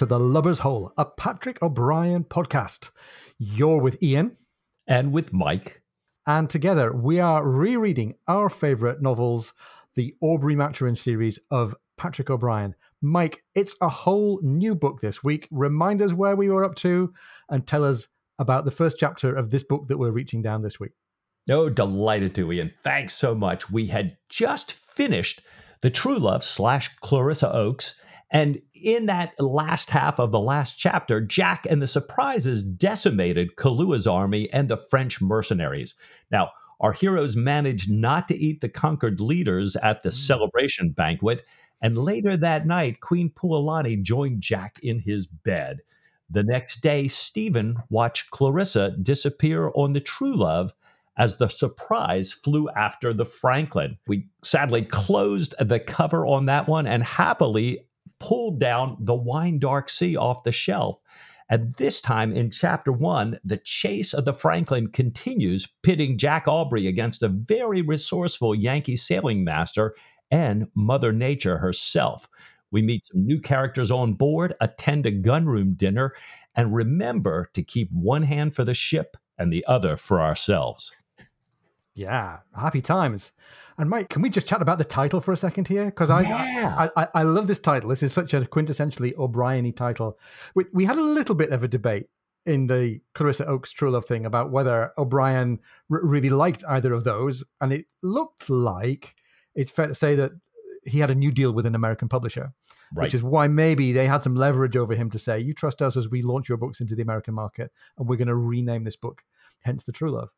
To The Lubber's Hole, a Patrick O'Brian podcast. You're with Ian. And with Mike. And together we are rereading our favourite novels, the Aubrey Maturin series of Patrick O'Brian. Mike, it's a whole new book this week. Remind us where we were up to and tell us about the first chapter of this book that we're reaching down this week. Oh, delighted to, Ian. Thanks so much. We had just finished The True Love slash Clarissa Oakes and in that last half of the last chapter, Jack and the Surprises decimated Kalahua's army and the French mercenaries. Now, our heroes managed not to eat the conquered leaders at the mm. celebration banquet, and later that night, Queen Puolani joined Jack in his bed. The next day, Stephen watched Clarissa disappear on the True Love as the surprise flew after the Franklin. We sadly closed the cover on that one and happily pulled down the wine dark sea off the shelf. And this time in chapter one, the chase of the Franklin continues, pitting Jack Aubrey against a very resourceful Yankee sailing master and Mother Nature herself. We meet some new characters on board, attend a gunroom dinner, and remember to keep one hand for the ship and the other for ourselves. Yeah, happy times. And Mike, can we just chat about the title for a second here? Because I, yeah. I, I, I love this title. This is such a quintessentially O'Brieny title. We, we had a little bit of a debate in the Clarissa Oakes True Love thing about whether O'Brian r- really liked either of those, and it looked like it's fair to say that he had a new deal with an American publisher, right. which is why maybe they had some leverage over him to say, "You trust us as we launch your books into the American market, and we're going to rename this book." Hence the True Love.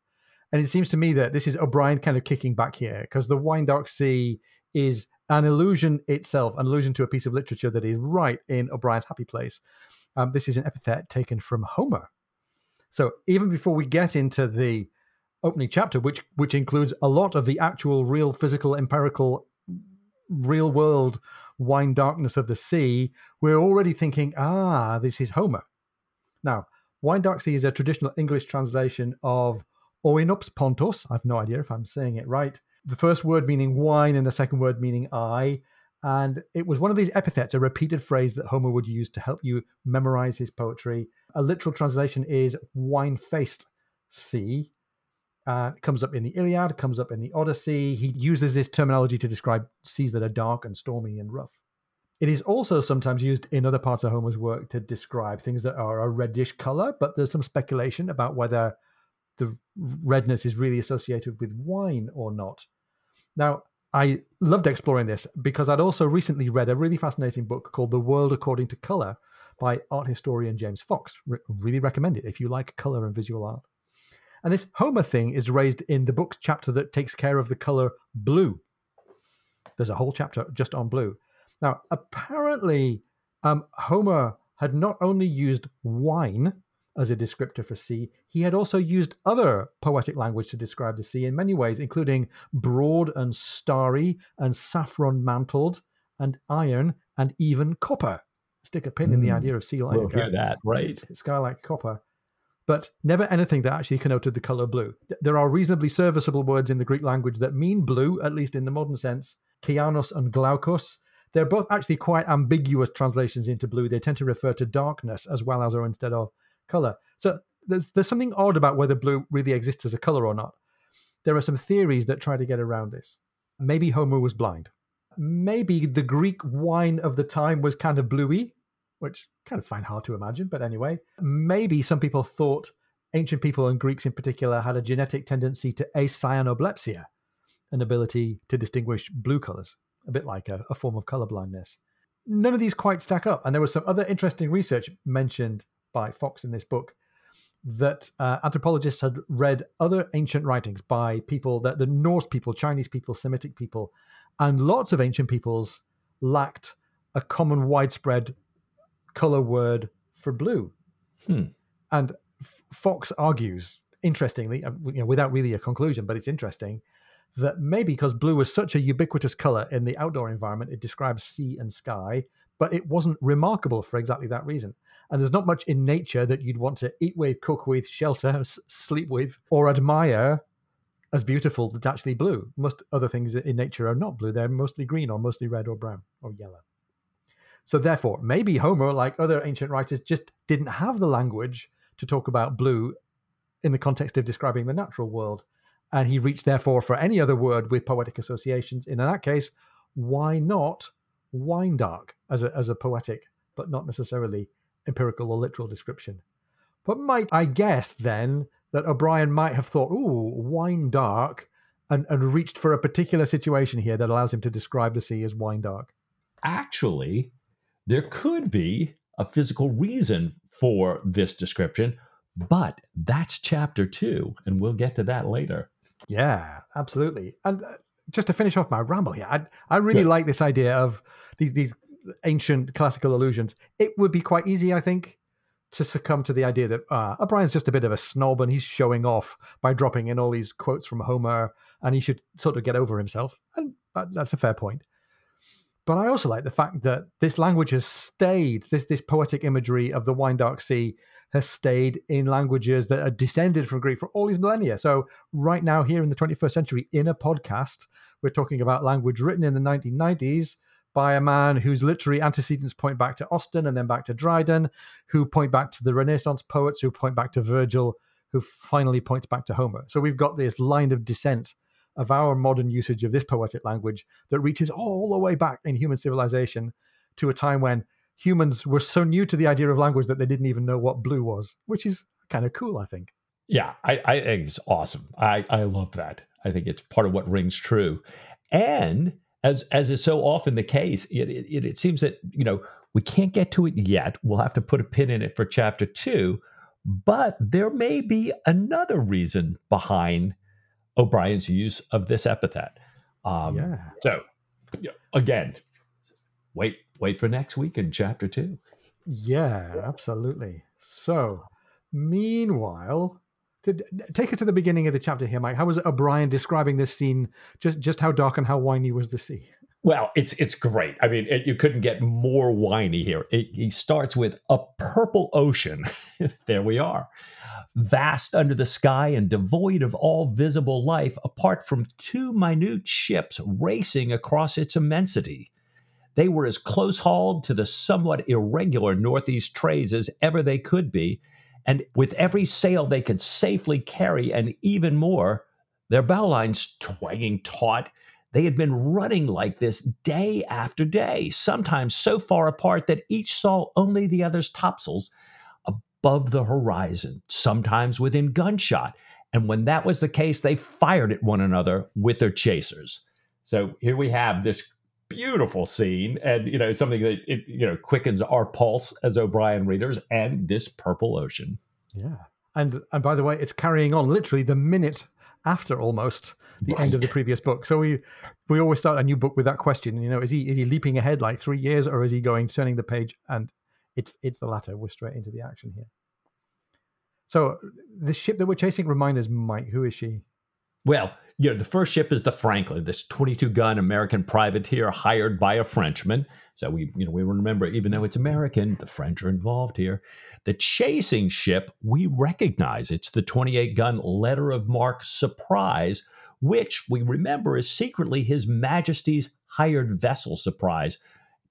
And it seems to me that this is O'Brian kind of kicking back here because the Wine Dark Sea is an allusion itself, an allusion to a piece of literature that is right in O'Brian's happy place. Um, this is an epithet taken from Homer. So even before we get into the opening chapter, which which includes a lot of the actual, real, physical, empirical, real world wine darkness of the sea, we're already thinking, ah, this is Homer. Now, Wine Dark Sea is a traditional English translation of Oinops Pontos. I've no idea if I'm saying it right. The first word meaning wine and the second word meaning eye. And it was one of these epithets, a repeated phrase that Homer would use to help you memorize his poetry. A literal translation is wine faced sea. Uh, comes up in the Iliad, comes up in the Odyssey. He uses this terminology to describe seas that are dark and stormy and rough. It is also sometimes used in other parts of Homer's work to describe things that are a reddish color, but there's some speculation about whether the redness is really associated with wine or not. Now, I loved exploring this because I'd also recently read a really fascinating book called The World According to Color by art historian James Fox. Re- really recommend it if you like color and visual art. And this Homer thing is raised in the book's chapter that takes care of the color blue. There's a whole chapter just on blue. Now, apparently, um, Homer had not only used wine as a descriptor for sea, he had also used other poetic language to describe the sea in many ways, including broad and starry and saffron mantled and iron and even copper. Stick a pin mm. in the hmm. idea of sea like we'll hear that, right? Sky like copper. But never anything that actually connoted the color blue. There are reasonably serviceable words in the Greek language that mean blue, at least in the modern sense. Kyanos and Glaukos. They're both actually quite ambiguous translations into blue. They tend to refer to darkness as well as or instead of color. So there's there's something odd about whether blue really exists as a color or not. There are some theories that try to get around this. Maybe Homer was blind. Maybe the Greek wine of the time was kind of bluey, which kind of find hard to imagine, but anyway. Maybe some people thought ancient people and Greeks in particular had a genetic tendency to acyanoblepsia, an ability to distinguish blue colors, a bit like a, a form of colorblindness. None of these quite stack up, and there was some other interesting research mentioned by Fox in this book that uh, anthropologists had read other ancient writings by people that the Norse people, Chinese people, Semitic people, and lots of ancient peoples lacked a common widespread color word for blue. Hmm. And F- Fox argues, interestingly, uh, you know, without really a conclusion, but it's interesting that maybe because blue is such a ubiquitous color in the outdoor environment, it describes sea and sky, but it wasn't remarkable for exactly that reason. And there's not much in nature that you'd want to eat with, cook with, shelter, sleep with, or admire as beautiful that's actually blue. Most other things in nature are not blue, they're mostly green or mostly red or brown or yellow. So therefore, maybe Homer, like other ancient writers, just didn't have the language to talk about blue in the context of describing the natural world. And he reached, therefore, for any other word with poetic associations. In that case, why not wine dark as a, as a poetic, but not necessarily empirical or literal description? But might I guess then that O'Brian might have thought, ooh, wine dark, and, and reached for a particular situation here that allows him to describe the sea as wine dark? Actually, there could be a physical reason for this description, but that's chapter two, and we'll get to that later. Yeah, absolutely. And uh, just to finish off my ramble here, I, I really yeah. like this idea of these these ancient classical allusions. It would be quite easy, I think, to succumb to the idea that uh, O'Brian's just a bit of a snob and he's showing off by dropping in all these quotes from Homer, and he should sort of get over himself. And that's a fair point. But I also like the fact that this language has stayed, this this poetic imagery of the wine dark sea has stayed in languages that are descended from Greek for all these millennia. So right now, here in the 21st century, in a podcast, we're talking about language written in the 1990s by a man whose literary antecedents point back to Austen and then back to Dryden, who point back to the Renaissance poets, who point back to Virgil, who finally points back to Homer. So we've got this line of descent of our modern usage of this poetic language that reaches all the way back in human civilization to a time when humans were so new to the idea of language that they didn't even know what blue was, which is kind of cool, I think. Yeah, I, I think it's awesome. I, I love that. I think it's part of what rings true. And as as is so often the case, it, it, it seems that, you know, we can't get to it yet. We'll have to put a pin in it for chapter two. But there may be another reason behind O'Brian's use of this epithet. Um, yeah. So, again, wait, wait for next week in chapter two. Yeah, absolutely. So, meanwhile, to, take us to the beginning of the chapter here, Mike. How was O'Brian describing this scene? Just, just how dark and how winey was the sea? Well, it's it's great. I mean, it, you couldn't get more winey here. It, he starts with a purple ocean. there we are vast under the sky and devoid of all visible life, apart from two minute ships racing across its immensity. They were as close hauled to the somewhat irregular northeast trades as ever they could be, and with every sail they could safely carry, and even more, their bowlines twanging taut, they had been running like this day after day, sometimes so far apart that each saw only the other's topsails above the horizon, sometimes within gunshot. And when that was the case, they fired at one another with their chasers. So here we have this beautiful scene and you know something that it you know quickens our pulse as O'Brian readers and this purple ocean. Yeah. And and by the way, it's carrying on literally the minute after almost the right. end of the previous book. So we we always start a new book with that question. You know, is he is he leaping ahead like three years, or is he going turning the page and it's it's the latter. We're straight into the action here. So the ship that we're chasing, remind us, Mike, who is she? Well, you know, the first ship is the Franklin, this 22 gun American privateer hired by a Frenchman. So we, you know, we remember, even though it's American, the French are involved here. The chasing ship, we recognize it's the 28 gun letter of marque Surprise, which we remember is secretly His Majesty's hired vessel Surprise,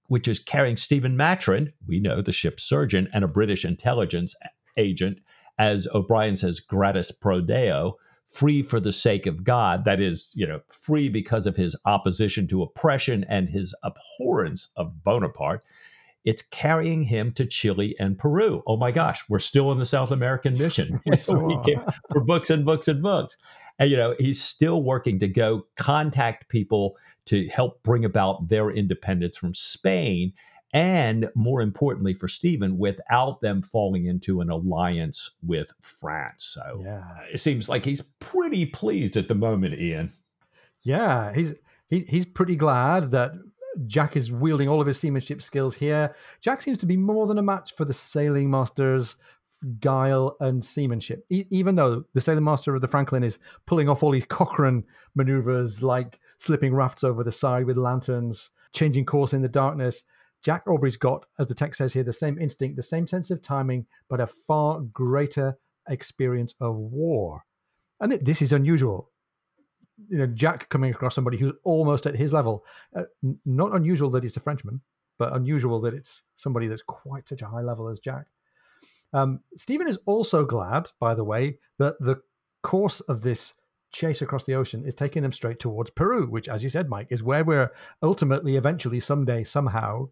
which is carrying Stephen Maturin, we know the ship's surgeon, and a British intelligence agent, as O'Brian says, gratis pro deo, free for the sake of God. That is, you know, free because of his opposition to oppression and his abhorrence of Bonaparte. It's carrying him to Chile and Peru. Oh my gosh, we're still in the South American mission for books and books and books. And, you know, he's still working to go contact people to help bring about their independence from Spain. And more importantly for Stephen, without them falling into an alliance with France. So yeah. it seems like he's pretty pleased at the moment, Ian. Yeah, he's he's he's pretty glad that Jack is wielding all of his seamanship skills here. Jack seems to be more than a match for the sailing masters guile and seamanship. E- even though the sailing master of the Franklin is pulling off all these Cochrane maneuvers like slipping rafts over the side with lanterns, changing course in the darkness, Jack Aubrey's got, as the text says here, the same instinct, the same sense of timing, but a far greater experience of war. And this is unusual. You know, Jack coming across somebody who's almost at his level. Uh, not unusual that he's a Frenchman. but unusual that it's somebody that's quite such a high level as Jack. Um, Stephen is also glad, by the way, that the course of this chase across the ocean is taking them straight towards Peru, which, as you said, Mike, is where we're ultimately, eventually, someday, somehow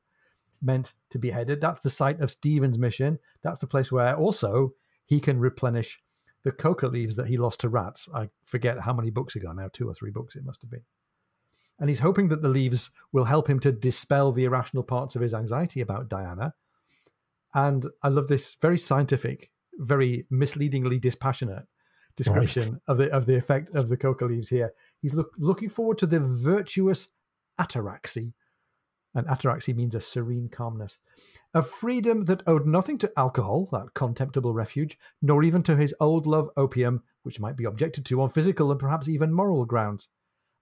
meant to be headed. That's the site of Stephen's mission. That's the place where also he can replenish the coca leaves that he lost to rats. I forget how many books ago now, two or three books it must have been. And he's hoping that the leaves will help him to dispel the irrational parts of his anxiety about Diana. And I love this very scientific, very misleadingly dispassionate description right. of the of the effect of the coca leaves here. He's look, looking forward to the virtuous ataraxy and ataraxy means a serene calmness. A freedom that owed nothing to alcohol, that contemptible refuge, nor even to his old love opium, which might be objected to on physical and perhaps even moral grounds.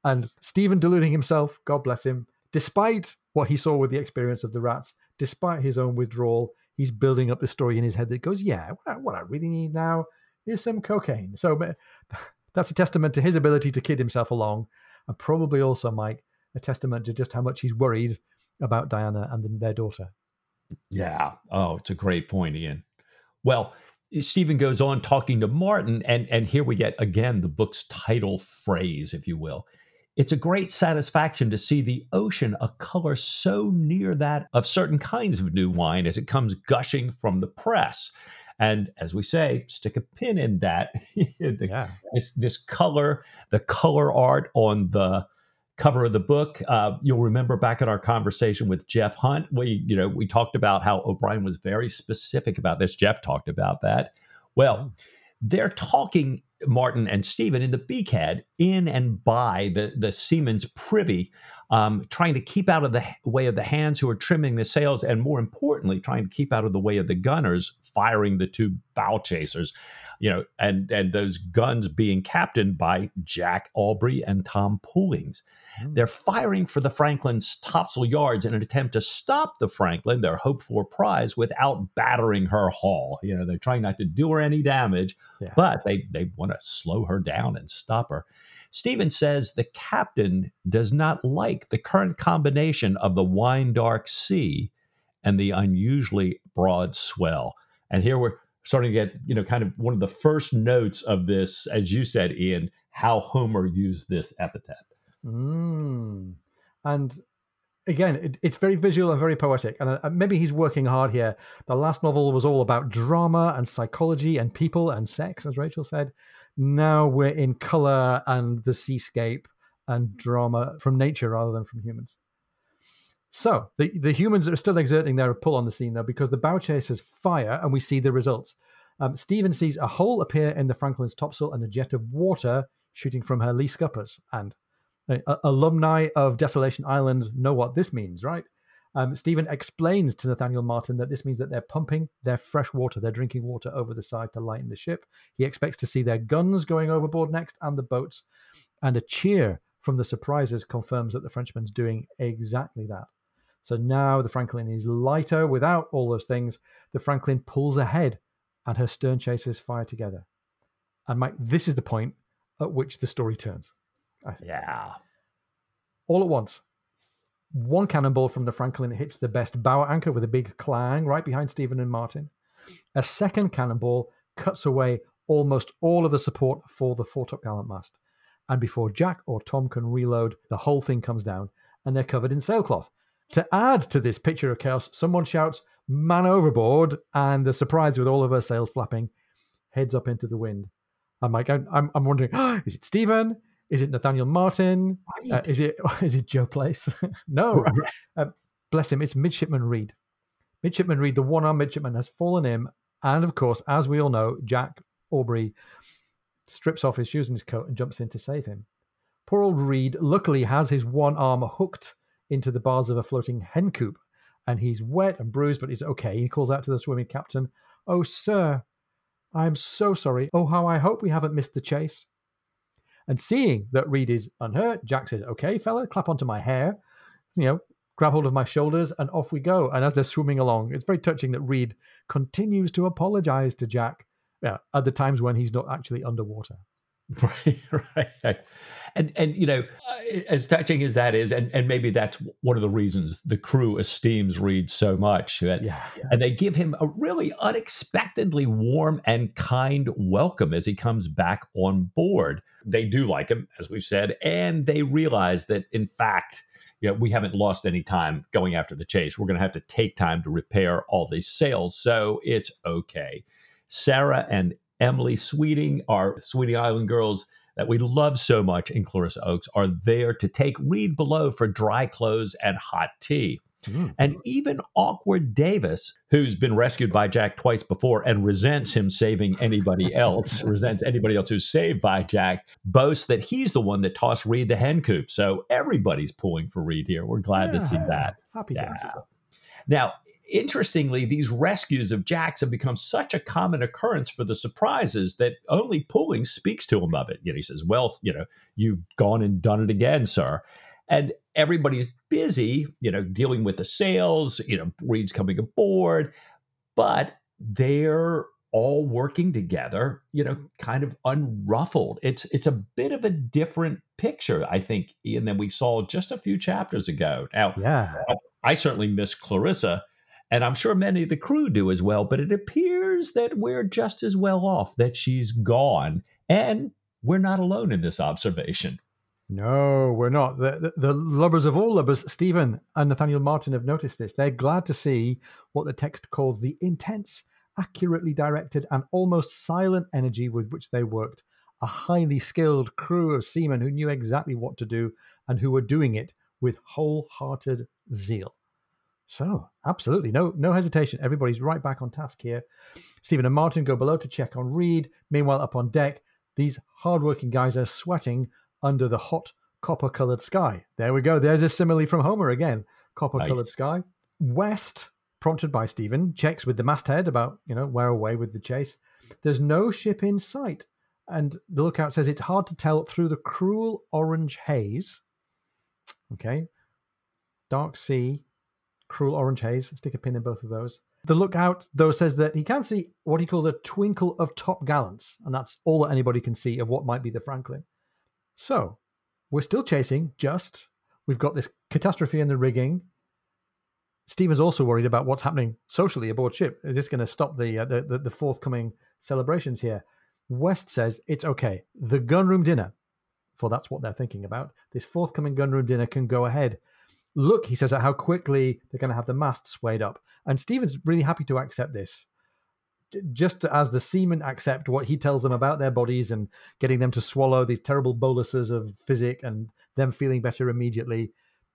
And Stephen deluding himself, God bless him, despite what he saw with the experience of the rats, despite his own withdrawal, he's building up the story in his head that goes, yeah, what I, what I really need now is some cocaine. So uh, that's a testament to his ability to kid himself along, and probably also, Mike, a testament to just how much he's worried about Diana and their daughter. Yeah. Oh, it's a great point, Ian. Well, Stephen goes on talking to Martin, and, and here we get again the book's title phrase, if you will. It's a great satisfaction to see the ocean a color so near that of certain kinds of new wine as it comes gushing from the press. And as we say, stick a pin in that. the, yeah. this, this color, the color art on the cover of the book. Uh, you'll remember back in our conversation with Geoff Hunt, we you know we talked about how O'Brian was very specific about this. Geoff talked about that. Well, they're talking Martin and Stephen in the beakhead in and by the the seaman's privy, um, trying to keep out of the way of the hands who are trimming the sails, and more importantly, trying to keep out of the way of the gunners firing the two bow chasers you know, and and those guns being captained by Jack Aubrey and Tom Pullings. Mm. They're firing for the Franklin's topsail yards in an attempt to stop the Franklin, their hoped for prize, without battering her hull. You know, they're trying not to do her any damage, yeah. but they they want to slow her down and stop her. Stephen says the captain does not like the current combination of the wine dark sea and the unusually broad swell. And here we're starting to get you know kind of one of the first notes of this, as you said, Ian, how Homer used this epithet. Mm. And again, it, it's very visual and very poetic. And uh, maybe he's working hard here. The last novel was all about drama and psychology and people and sex, as Rachel said. Now we're in color and the seascape and drama from nature rather than from humans. So the, the humans are still exerting their pull on the scene though, because the bow chasers fire and we see the results. Um, Stephen sees a hole appear in the Franklin's topsail and a jet of water shooting from her lee scuppers. And uh, alumni of Desolation Island know what this means, right? Um, Stephen explains to Nathaniel Martin that this means that they're pumping their fresh water, their drinking water, over the side to lighten the ship. He expects to see their guns going overboard next and the boats. And a cheer from the surprises confirms that the Frenchman's doing exactly that. So now the Franklin is lighter without all those things. The Franklin pulls ahead and her stern chasers fire together. And Mike, this is the point at which the story turns. Yeah. All at once, one cannonball from the Franklin hits the best bower anchor with a big clang right behind Stephen and Martin. A second cannonball cuts away almost all of the support for the foretop gallant mast. And before Jack or Tom can reload, the whole thing comes down and they're covered in sailcloth. To add to this picture of chaos, someone shouts, Man overboard! And the surprise, with all of her sails flapping, heads up into the wind. I'm like, I'm, I'm wondering, is it Stephen? Is it Nathaniel Martin? Uh, is it is it Joe Plaice? no, uh, bless him. It's Midshipman Reade. Midshipman Reade, the one-armed midshipman, has fallen in, and of course, as we all know, Jack Aubrey strips off his shoes and his coat and jumps in to save him. Poor old Reade, luckily, has his one arm hooked into the bars of a floating hen coop. And he's wet and bruised, but he's okay. He calls out to the swimming captain, Oh, sir, I am so sorry. Oh, how I hope we haven't missed the chase. And seeing that Reade is unhurt, Jack says, Okay, fella, clap onto my hair, you know, grab hold of my shoulders, and off we go. And as they're swimming along, it's very touching that Reade continues to apologize to Jack yeah, at the times when he's not actually underwater. Right, right. And and you know, uh, as touching as that is, and and maybe that's one of the reasons the crew esteems Reade so much. Yeah, yeah. And they give him a really unexpectedly warm and kind welcome as he comes back on board. They do like him, as we've said, and they realize that in fact, you know, we haven't lost any time going after the chase. We're going to have to take time to repair all these sails, so it's okay. Sarah and Emily Sweeting, our Sweeting Island girls that we love so much in Clarissa Oakes, are there to take Reade below for dry clothes and hot tea. Mm. And even awkward Davis, who's been rescued by Jack twice before and resents him saving anybody else, resents anybody else who's saved by Jack, boasts that he's the one that tossed Reade the hen coop. So everybody's pulling for Reade here. We're glad yeah. to see that. Happy yeah. Now, interestingly, these rescues of Jacks have become such a common occurrence for the surprises that only Pulling speaks to him of it. You know, he says, "Well, you know, you've gone and done it again, sir." And everybody's busy, you know, dealing with the sails, You know, Reade's coming aboard, but they're all working together, you know, kind of unruffled. It's it's a bit of a different picture, I think, Ian, than we saw just a few chapters ago. Now, yeah, I certainly miss Clarissa and I'm sure many of the crew do as well, but it appears that we're just as well off that she's gone. And we're not alone in this observation. No, we're not. The, the, the lubbers of all lubbers, Stephen and Nathaniel Martin, have noticed this. They're glad to see what the text calls the intense, accurately directed, and almost silent energy with which they worked. A highly skilled crew of seamen who knew exactly what to do and who were doing it with wholehearted zeal. So, absolutely, no no hesitation. Everybody's right back on task here. Stephen and Martin go below to check on Reade. Meanwhile, up on deck, these hardworking guys are sweating under the hot copper colored sky. There we go. There's a simile from Homer again. Copper colored nice. sky. West, prompted by Stephen, checks with the masthead about, you know, where away with the chase. There's no ship in sight. And the lookout says it's hard to tell through the cruel orange haze. Okay. Dark sea, Cruel Orange Haze. Stick a pin in both of those. The lookout, though, says that he can see what he calls a twinkle of top gallants, and that's all that anybody can see of what might be the Franklin. So, we're still chasing, just. We've got this catastrophe in the rigging. Stephen's also worried about what's happening socially aboard ship. Is this going to stop the, uh, the, the the forthcoming celebrations here? West says it's okay. The gunroom dinner, for that's what they're thinking about. This forthcoming gunroom dinner can go ahead look, he says, at how quickly they're going to have the mast swayed up. And Stephen's really happy to accept this. Just as the seamen accept what he tells them about their bodies and getting them to swallow these terrible boluses of physic and them feeling better immediately,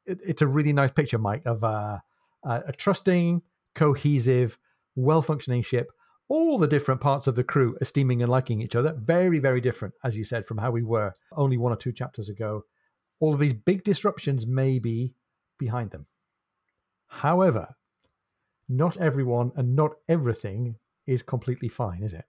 it, it's a really nice picture, Mike, of uh, a trusting, cohesive, well functioning ship. All the different parts of the crew esteeming and liking each other. Very, very different, as you said, from how we were only one or two chapters ago. All of these big disruptions, maybe, behind them. However, not everyone and not everything is completely fine, is it?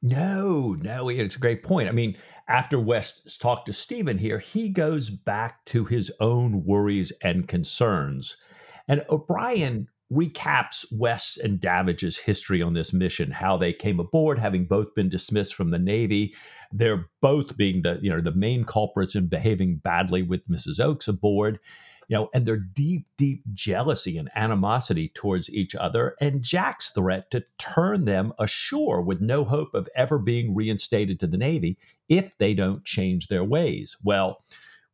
No, no, it's a great point. I mean, after West's talked to Stephen here, he goes back to his own worries and concerns. And O'Brian recaps West's and Davidge's history on this mission, how they came aboard, having both been dismissed from the Navy. They're both being the, you know, the main culprits in behaving badly with Mrs. Oakes aboard you know, and their deep, deep jealousy and animosity towards each other, and Jack's threat to turn them ashore with no hope of ever being reinstated to the Navy if they don't change their ways. Well,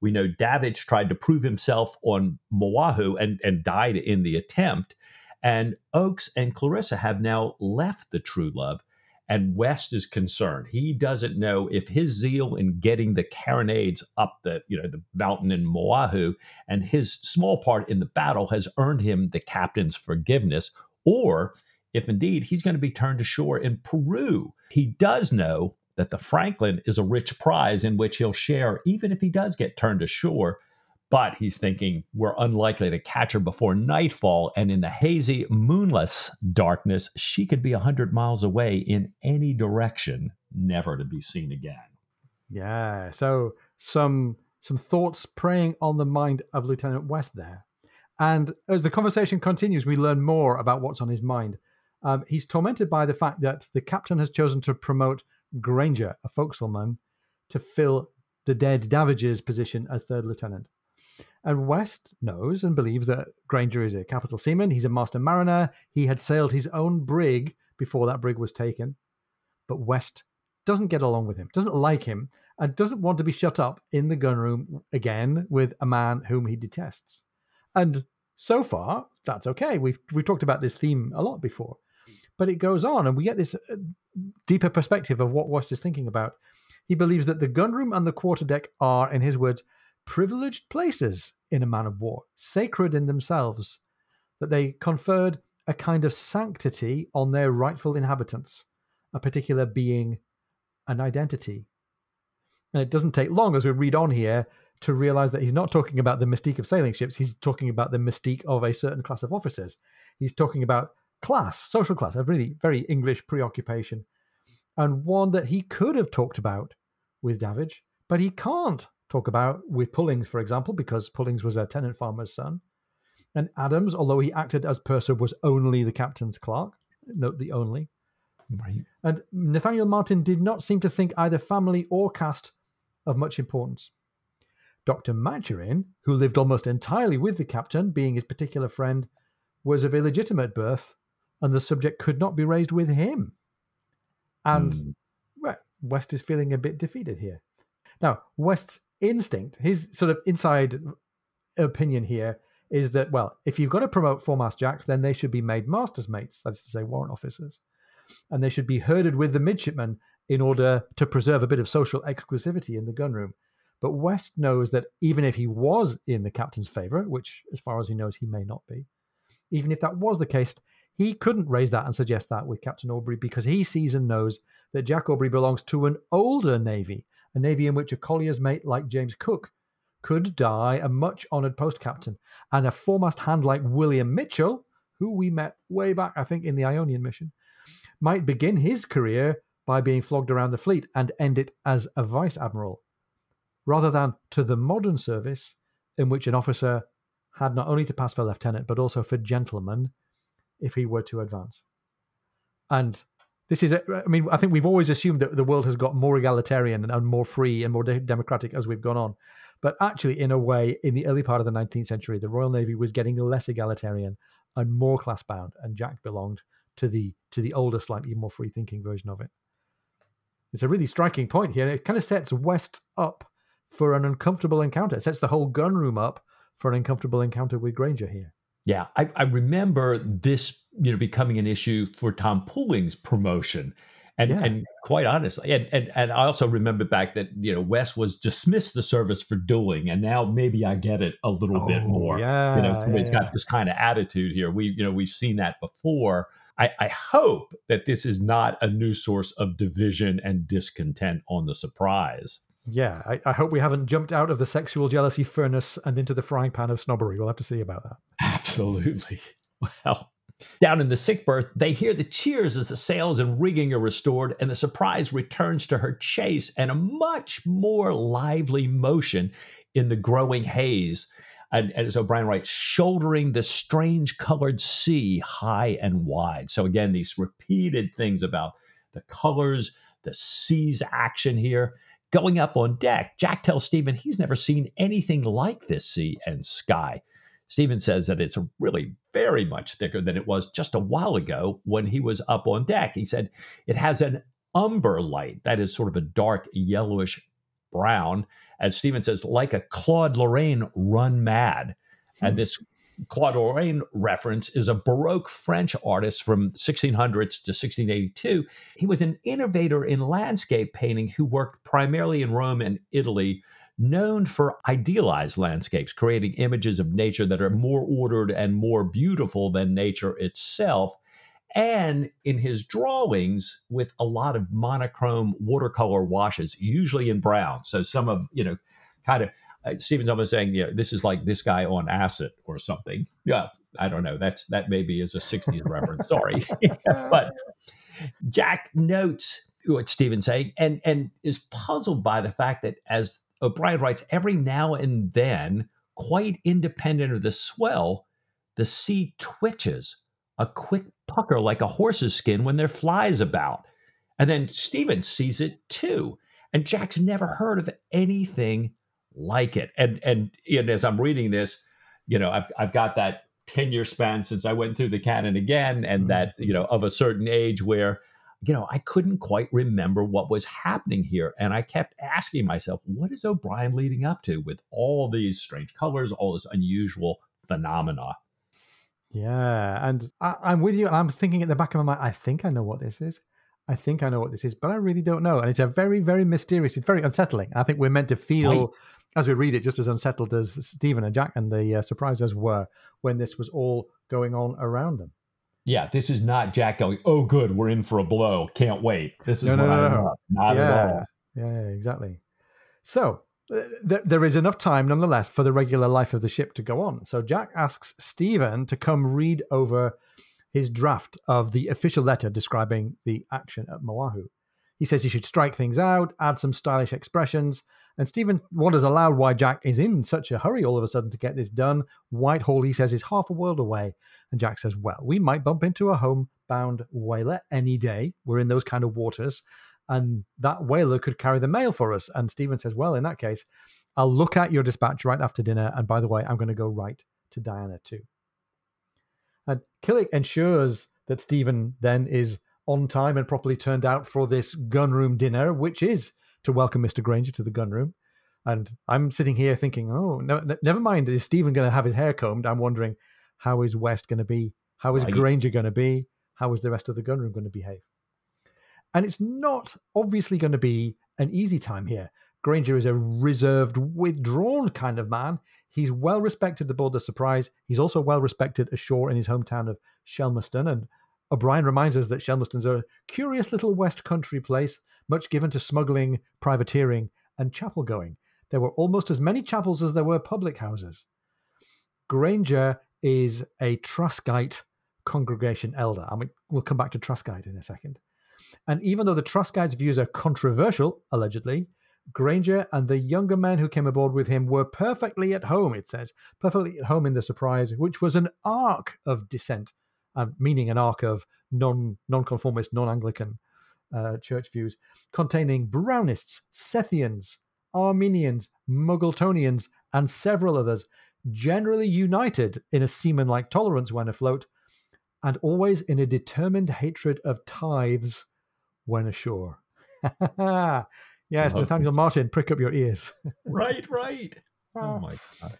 we know Davidge tried to prove himself on Moahu and, and died in the attempt. And Oakes and Clarissa have now left the True Love and West is concerned. He doesn't know if his zeal in getting the carronades up the, you know, the mountain in Moahu and his small part in the battle has earned him the captain's forgiveness, or if indeed he's going to be turned ashore in Peru. He does know that the Franklin is a rich prize in which he'll share, even if he does get turned ashore. But he's thinking we're unlikely to catch her before nightfall, and in the hazy, moonless darkness, she could be a hundred miles away in any direction, never to be seen again. Yeah. So some some thoughts preying on the mind of Lieutenant West there. And as the conversation continues, we learn more about what's on his mind. Um, he's tormented by the fact that the captain has chosen to promote Granger, a forecastleman, to fill the dead Davidge's position as third lieutenant. And West knows and believes that Granger is a capital seaman. He's a master mariner. He had sailed his own brig before that brig was taken. But West doesn't get along with him, doesn't like him, and doesn't want to be shut up in the gunroom again with a man whom he detests. And so far, that's okay. We've we've talked about this theme a lot before, but it goes on, and we get this uh, deeper perspective of what West is thinking about. He believes that the gunroom and the quarterdeck are, in his words, privileged places in a man of war, sacred in themselves, that they conferred a kind of sanctity on their rightful inhabitants, a particular being an identity. And it doesn't take long as we read on here to realize that he's not talking about the mystique of sailing ships, he's talking about the mystique of a certain class of officers. He's talking about class, social class, a really very English preoccupation, and one that he could have talked about with Davidge, but he can't talk about with Pullings, for example, because Pullings was a tenant farmer's son. And Adams, although he acted as purser, was only the captain's clerk. Note the only. Right. And Nathaniel Martin did not seem to think either family or caste of much importance. Dr. Maturin, who lived almost entirely with the captain, being his particular friend, was of illegitimate birth, and the subject could not be raised with him. And mm. well, West is feeling a bit defeated here. Now, West's instinct, his sort of inside opinion here, is that, well, if you've got to promote foremast jacks, then they should be made master's mates, that is to say, warrant officers. And they should be herded with the midshipmen in order to preserve a bit of social exclusivity in the gunroom. But West knows that even if he was in the captain's favour, which, as far as he knows, he may not be, even if that was the case, he couldn't raise that and suggest that with Captain Aubrey because he sees and knows that Jack Aubrey belongs to an older navy, a navy in which a collier's mate like James Cook could die a much honoured post captain, and a foremast hand like William Mitchell, who we met way back, I think, in the Ionian mission, might begin his career by being flogged around the fleet and end it as a vice admiral, rather than to the modern service in which an officer had not only to pass for lieutenant but also for gentleman if he were to advance. And this is, I mean, I think we've always assumed that the world has got more egalitarian and more free and more democratic as we've gone on. But actually, in a way, in the early part of the 19th century, the Royal Navy was getting less egalitarian and more class bound, and Jack belonged to the to the older, slightly more free thinking version of it. It's a really striking point here. and It kind of sets West up for an uncomfortable encounter. It sets the whole gunroom up for an uncomfortable encounter with Granger here. Yeah, I, I, remember this, you know, becoming an issue for Tom Pulling's promotion, and yeah. and quite honestly, and, and and I also remember back that you know Wes was dismissed the service for dueling, and now maybe I get it a little oh, bit more. Yeah, you know, so yeah, it's got this kind of attitude here. We you know we've seen that before. I, I hope that this is not a new source of division and discontent on the surprise. Yeah, I, I, hope we haven't jumped out of the sexual jealousy furnace and into the frying pan of snobbery. We'll have to see about that. Absolutely. Well, down in the sick berth, they hear the cheers as the sails and rigging are restored, and the surprise returns to her chase and a much more lively motion in the growing haze. And, and as O'Brian writes, shouldering the strange colored sea high and wide. So, again, these repeated things about the colors, the sea's action here. Going up on deck, Jack tells Stephen he's never seen anything like this sea and sky. Stephen says that it's really very much thicker than it was just a while ago when he was up on deck. He said it has an umber light, that is sort of a dark yellowish brown, as Stephen says, like a Claude Lorrain run mad. Hmm. And this Claude Lorrain reference is a Baroque French artist from 1600s to 1682. He was an innovator in landscape painting who worked primarily in Rome and Italy, known for idealized landscapes, creating images of nature that are more ordered and more beautiful than nature itself. And in his drawings, with a lot of monochrome watercolor washes, usually in brown. So some of, you know, kind of uh, Stephen's almost saying, yeah, this is like this guy on acid or something. Yeah, I don't know. That's that maybe is a '60s reference. Sorry, but Jack notes what Stephen's saying and and is puzzled by the fact that, as O'Brian writes, every now and then, quite independent of the swell, the sea twitches a quick pucker like a horse's skin when there flies about. And then Stephen sees it too And Jack's never heard of anything like it. And and, and as I'm reading this, you know, I've I've got that 10 year span since I went through the canon again, and mm-hmm. that, you know, of a certain age where, you know, I couldn't quite remember what was happening here. And I kept asking myself, what is O'Brian leading up to with all these strange colors, all this unusual phenomena? Yeah. And I, I'm with you. And I'm thinking at the back of my mind, I think I know what this is. I think I know what this is, but I really don't know. And it's a very, very mysterious, it's very unsettling. I think we're meant to feel right as we read it, just as unsettled as Stephen and Jack and the uh, surprises were when this was all going on around them. Yeah, this is not Jack going, "Oh, good, we're in for a blow. Can't wait." This is no, no, no, no. Not yeah. at all. Yeah, exactly. So uh, th- there is enough time, nonetheless, for the regular life of the ship to go on. So Jack asks Stephen to come read over his draft of the official letter describing the action at Moahu. He says he should strike things out, add some stylish expressions, and Stephen wonders aloud why Jack is in such a hurry all of a sudden to get this done. Whitehall, he says, is half a world away. And Jack says, Well, we might bump into a homebound whaler any day. We're in those kind of waters. And that whaler could carry the mail for us. And Stephen says, Well, in that case, I'll look at your dispatch right after dinner. And by the way, I'm going to go write to Diana too. And Killick ensures that Stephen then is on time and properly turned out for this gunroom dinner, which is to welcome Mr. Granger to the gunroom. And I'm sitting here thinking, oh, no, never mind. Is Stephen going to have his hair combed? I'm wondering, how is West going to be? How is Granger going to be? How is the rest of the gunroom going to behave? And it's not obviously going to be an easy time here. Granger is a reserved, withdrawn kind of man. He's well respected aboard the Surprise. He's also well respected ashore in his hometown of Shelmerston. And O'Brian reminds us that Shelmerston's a curious little West Country place much given to smuggling, privateering, and chapel going. There were almost as many chapels as there were public houses. Granger is a Traskite congregation elder. I mean, we'll come back to Traskite in a second. And even though the Traskite's views are controversial, allegedly, Granger and the younger men who came aboard with him were perfectly at home, it says, perfectly at home in the surprise, which was an ark of dissent, uh, meaning an ark of non nonconformist, non Anglican uh, church views, containing Brownists, Sethians, Arminians, Muggletonians, and several others, generally united in a seaman like tolerance when afloat, and always in a determined hatred of tithes when ashore. yes, Nathaniel this. Martin, prick up your ears. right, right. Oh my God.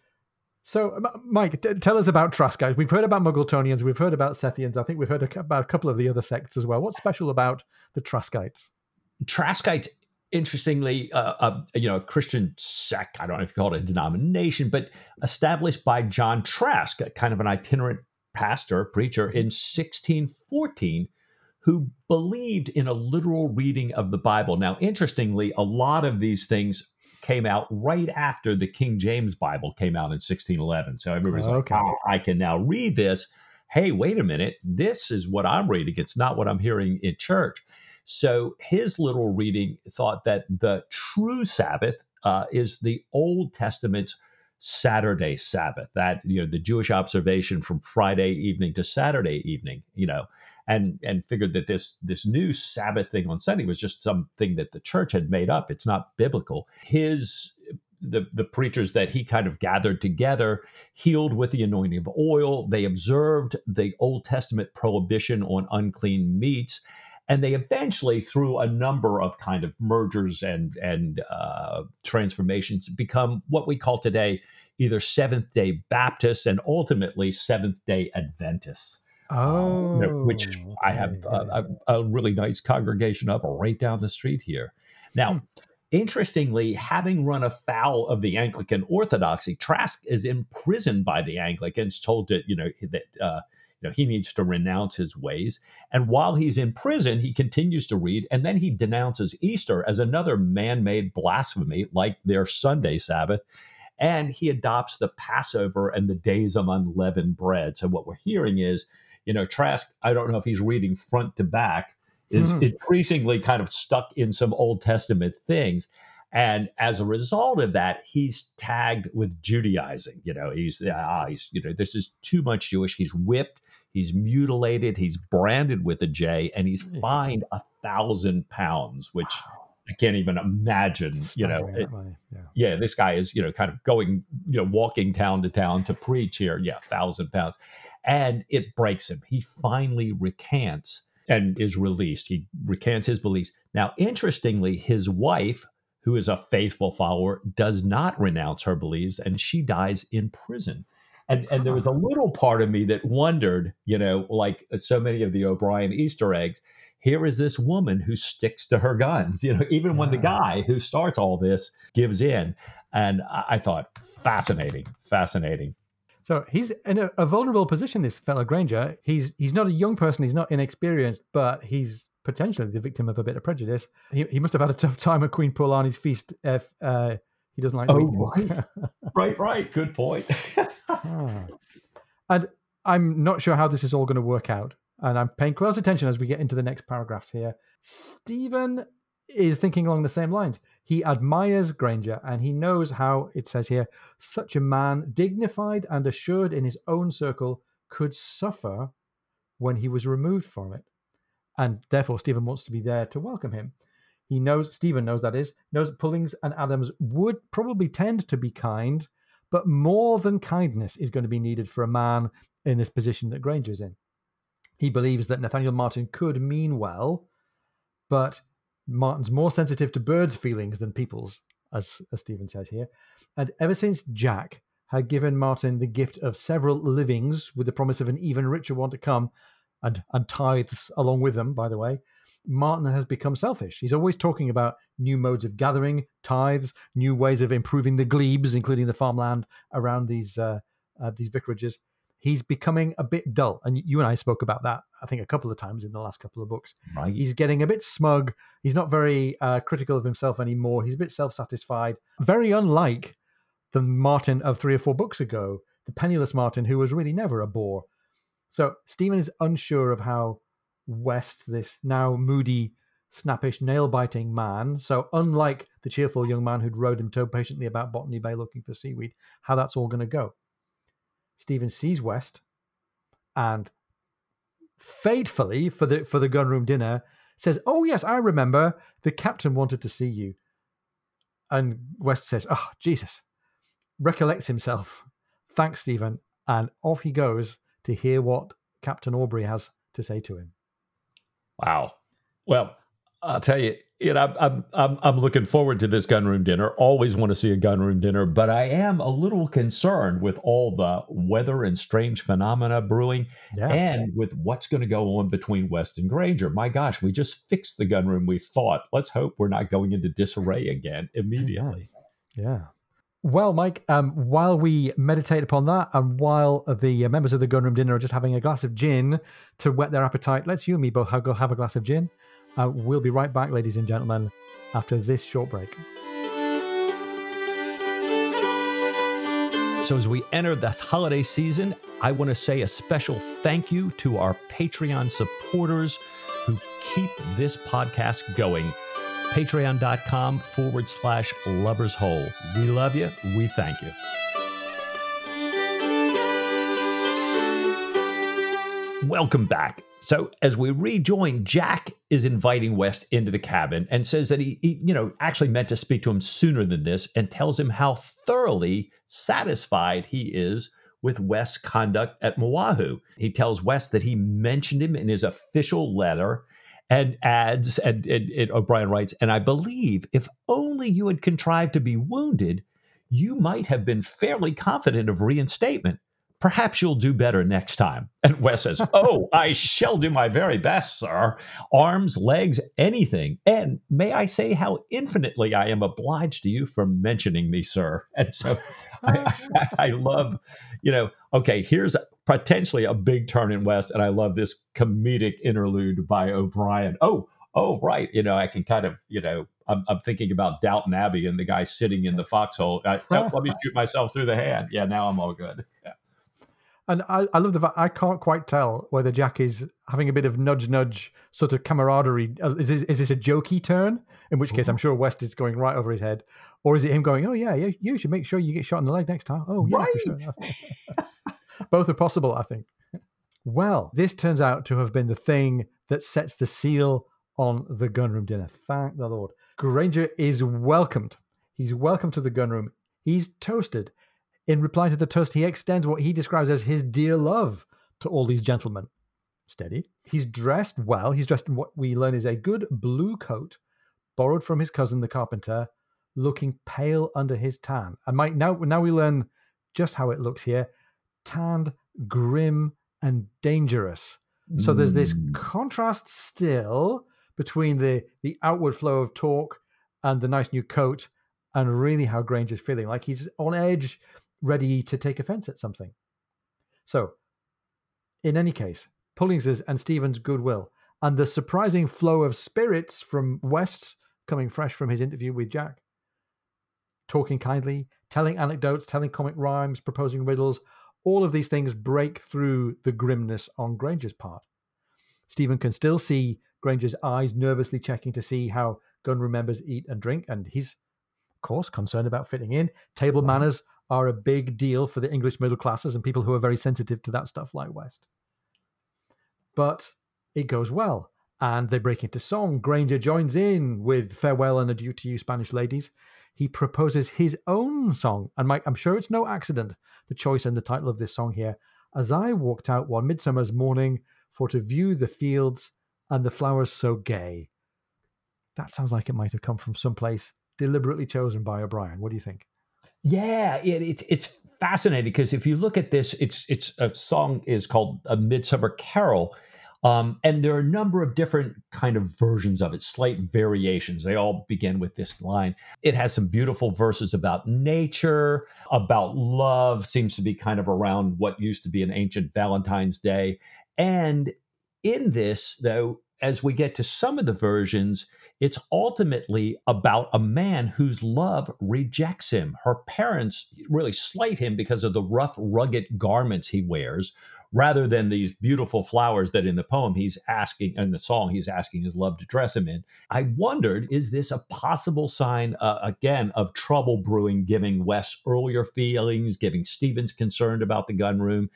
So, Mike, t- tell us about Traskite. We've heard about Muggletonians, we've heard about Sethians. I think we've heard a, about a couple of the other sects as well. What's special about the Traskites? Traskite, interestingly, uh, uh, you know, a Christian sect. I don't know if you call it a denomination, but established by John Trask, kind of an itinerant pastor, preacher in 1614 who believed in a literal reading of the Bible. Now, interestingly, a lot of these things came out right after the King James Bible came out in 1611. So everybody's okay. like, oh, I can now read this. Hey, wait a minute. This is what I'm reading. It's not what I'm hearing in church. So his little reading thought that the true Sabbath uh, is the Old Testament's Saturday Sabbath, that you know the Jewish observation from Friday evening to Saturday evening, you know, and and figured that this this new Sabbath thing on Sunday was just something that the church had made up. It's not biblical. His the the preachers that he kind of gathered together healed with the anointing of oil. They observed the Old Testament prohibition on unclean meats and they eventually through a number of kind of mergers and and uh, transformations become what we call today either seventh day baptists and ultimately seventh day adventists Oh, uh, which okay. I have a, a, really nice congregation of right down the street here. Now, hmm. interestingly, having run afoul of the Anglican Orthodoxy, Trask is imprisoned by the Anglicans, told to you know that uh, know, he needs to renounce his ways. And while he's in prison, he continues to read, and then he denounces Easter as another man made blasphemy, like their Sunday Sabbath. And he adopts the Passover and the days of unleavened bread. So what we're hearing is, you know, Trask, I don't know if he's reading front to back, is mm-hmm. increasingly kind of stuck in some Old Testament things. And as a result of that, he's tagged with Judaizing. You know, he's ah, he's you know, this is too much Jewish. He's whipped. He's mutilated. He's branded with a J, and he's fined a thousand pounds, which I can't even imagine, you know. It, yeah. yeah, this guy is, you know, kind of going, you know, walking town to town to preach here. Yeah, thousand pounds. And it breaks him. He finally recants and is released. He recants his beliefs. Now, interestingly, his wife, who is a faithful follower, does not renounce her beliefs and she dies in prison. And, and there was a little part of me that wondered, you know, like so many of the O'Brian Easter eggs, here is this woman who sticks to her guns, you know, even when the guy who starts all this gives in. And I thought, fascinating, fascinating. So he's in a, a, vulnerable position. This fellow Granger, he's he's not a young person. He's not inexperienced, but he's potentially the victim of a bit of prejudice. He, he must have had a tough time at Queen Puolani's feast if uh, he doesn't like. Oh, right, right, right. Good point. ah. And I'm not sure how this is all going to work out, and I'm paying close attention as we get into the next paragraphs here. Stephen is thinking along the same lines. He admires Granger and he knows how, it says here, such a man, dignified and assured in his own circle, could suffer when he was removed from it. And therefore, Stephen wants to be there to welcome him. He knows, Stephen knows that is, knows that Pullings and Adams would probably tend to be kind, but more than kindness is going to be needed for a man in this position that Granger's in. He believes that Nathaniel Martin could mean well, but Martin's more sensitive to birds' feelings than people's, as, as Stephen says here. And ever since Jack had given Martin the gift of several livings with the promise of an even richer one to come, and, and tithes along with them, by the way, Martin has become selfish. He's always talking about new modes of gathering, tithes, new ways of improving the glebes, including the farmland around these uh, uh, these vicarages he's becoming a bit dull. And you and I spoke about that, I think, a couple of times in the last couple of books. Right. He's getting a bit smug. He's not very uh, critical of himself anymore. He's a bit self satisfied. Very unlike the Martin of three or four books ago, the penniless Martin, who was really never a bore. So Stephen is unsure of how West, this now moody, snappish, nail biting man, so unlike the cheerful young man who'd rowed him so patiently about Botany Bay looking for seaweed, how that's all going to go. Stephen sees West and faithfully for the for the gunroom dinner says, "Oh yes, I remember. The captain wanted to see you." And West says, "Oh Jesus," recollects himself. Thanks, Stephen, and off he goes to hear what Captain Aubrey has to say to him. Wow. Well, I'll tell you, you know, I'm, I'm, I'm looking forward to this gunroom dinner. Always want to see a gunroom dinner, but I am a little concerned with all the weather and strange phenomena brewing, yeah. and with what's going to go on between West and Granger. My gosh, we just fixed the gunroom. We thought. Let's hope we're not going into disarray again immediately. Yeah. yeah. Well, Mike, um, while we meditate upon that, and while the members of the gunroom dinner are just having a glass of gin to whet their appetite, let's you and me both go have a glass of gin. Uh, we'll be right back, ladies and gentlemen, after this short break. So, as we enter this holiday season, I want to say a special thank you to our Patreon supporters who keep this podcast going. Patreon.com forward slash lubbers hole. We love you. We thank you. Welcome back. So as we rejoin, Jack is inviting West into the cabin and says that he, he, you know, actually meant to speak to him sooner than this and tells him how thoroughly satisfied he is with West's conduct at Moahu. He tells West that he mentioned him in his official letter and adds, and, and, and O'Brian writes, and I believe if only you had contrived to be wounded, you might have been fairly confident of reinstatement. Perhaps you'll do better next time. And Wes says, Oh, I shall do my very best, sir. Arms, legs, anything. And may I say how infinitely I am obliged to you for mentioning me, sir. And so I, I, I, love, you know, okay, here's potentially a big turn in West. And I love this comedic interlude by O'Brian. Oh, oh, right. You know, I can kind of, you know, I'm, I'm thinking about Downton Abbey and the guy sitting in the foxhole. I, let me shoot myself through the hand. Yeah, now I'm all good. And I, I love the fact I can't quite tell whether Jack is having a bit of nudge nudge sort of camaraderie. Uh, is this, is this a jokey turn? In which case, I'm sure West is going right over his head, or is it him going, "Oh yeah, yeah, you should make sure you get shot in the leg next time." Oh yeah, right. Sure. both are possible. I think. Well, this turns out to have been the thing that sets the seal on the gunroom dinner. Thank the Lord. Granger is welcomed. He's welcome to the gunroom. He's toasted. In reply to the toast, he extends what he describes as his dear love to all these gentlemen. Steady. He's dressed well. He's dressed in what we learn is a good blue coat, borrowed from his cousin the carpenter, looking pale under his tan. And Mike, now now we learn just how it looks here. Tanned, grim, and dangerous. So there's this Mm. contrast still between the the outward flow of talk and the nice new coat, and really how Granger's feeling, like he's on edge, ready to take offense at something. So, in any case, Pullings's and Stephen's goodwill and the surprising flow of spirits from West coming fresh from his interview with Jack, talking kindly, telling anecdotes, telling comic rhymes, proposing riddles, all of these things break through the grimness on Granger's part. Stephen can still see Granger's eyes nervously checking to see how gunroom members eat and drink, and he's, of course, concerned about fitting in. Table manners are a big deal for the English middle classes and people who are very sensitive to that stuff, like West. But it goes well, and they break into song. Granger joins in with Farewell and Adieu to You, Spanish Ladies. He proposes his own song, and Mike, I'm sure it's no accident the choice and the title of this song here. As I walked out one midsummer's morning for to view the fields and the flowers so gay. That sounds like it might have come from someplace deliberately chosen by O'Brian. What do you think? Yeah, it, it, it's fascinating because if you look at this, it's it's a song is called a Midsummer Carol, um, and there are a number of different kind of versions of it, slight variations. They all begin with this line. It has some beautiful verses about nature, about love. Seems to be kind of around what used to be an ancient Valentine's Day, and in this though, as we get to some of the versions, it's ultimately about a man whose love rejects him. Her parents really slight him because of the rough, rugged garments he wears, rather than these beautiful flowers that in the poem he's asking, in the song, he's asking his love to dress him in. I wondered, is this a possible sign, uh, again, of trouble brewing, giving Wes earlier feelings, giving Stevens concerned about the gun room,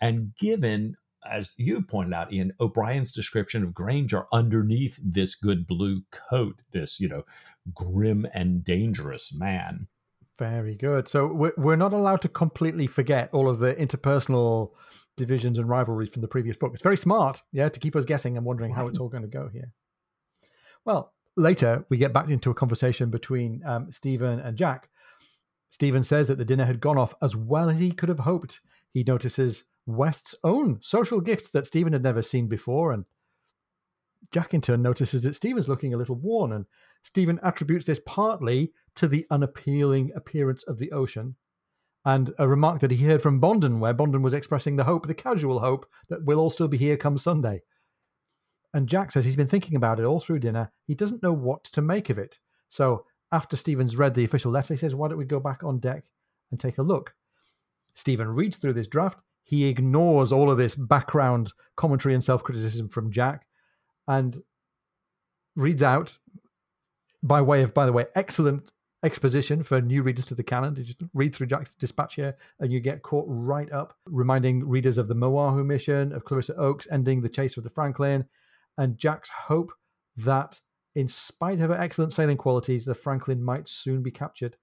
and given as you pointed out, Ian, O'Brian's description of Granger underneath this good blue coat, this, you know, grim and dangerous man. Very good. So we're, we're not allowed to completely forget all of the interpersonal divisions and rivalries from the previous book. It's very smart, yeah, to keep us guessing and wondering how it's all going to go here. Well, later we get back into a conversation between um, Stephen and Jack. Stephen says that the dinner had gone off as well as he could have hoped. He notices West's own social gifts that Stephen had never seen before, and Jack in turn notices that Stephen's looking a little worn, and Stephen attributes this partly to the unappealing appearance of the ocean, and a remark that he heard from Bonden, where Bonden was expressing the hope, the casual hope, that we'll all still be here come Sunday. And Jack says he's been thinking about it all through dinner. He doesn't know what to make of it. So after Stephen's read the official letter, he says, Why don't we go back on deck and take a look? Stephen reads through this draft. He ignores all of this background commentary and self criticism from Jack and reads out, by way of, by the way, excellent exposition for new readers to the canon. You just read through Jack's dispatch here and you get caught right up, reminding readers of the Moahu mission, of Clarissa Oakes ending the chase with the Franklin, and Jack's hope that, in spite of her excellent sailing qualities, the Franklin might soon be captured.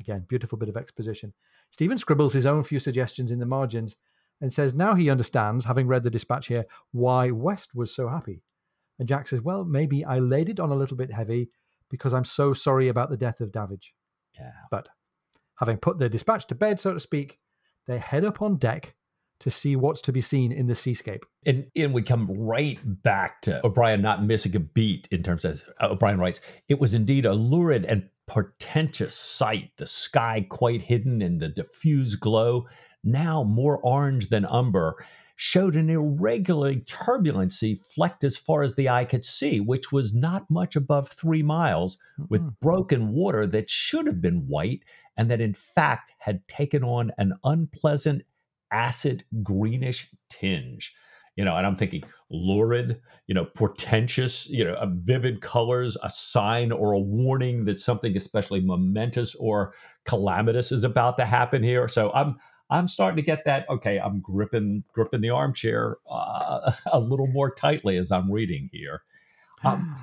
Again, beautiful bit of exposition. Stephen scribbles his own few suggestions in the margins and says now he understands, having read the dispatch here, why West was so happy. And Jack says, Well, maybe I laid it on a little bit heavy because I'm so sorry about the death of Davidge. Yeah. But having put their dispatch to bed, so to speak, they head up on deck to see what's to be seen in the seascape. And, and we come right back to O'Brian not missing a beat in terms of uh, O'Brian writes, it was indeed a lurid and portentous sight, the sky quite hidden in the diffuse glow, now more orange than umber, showed an irregular turbulency flecked as far as the eye could see, which was not much above three miles, with Mhm. broken water that should have been white and that in fact had taken on an unpleasant acid greenish tinge. You know, and I'm thinking lurid, you know, portentous, you know, vivid colors, a sign or a warning that something especially momentous or calamitous is about to happen here. So I'm I'm starting to get that. Okay, I'm gripping gripping the armchair uh, a little more tightly as I'm reading here. Um,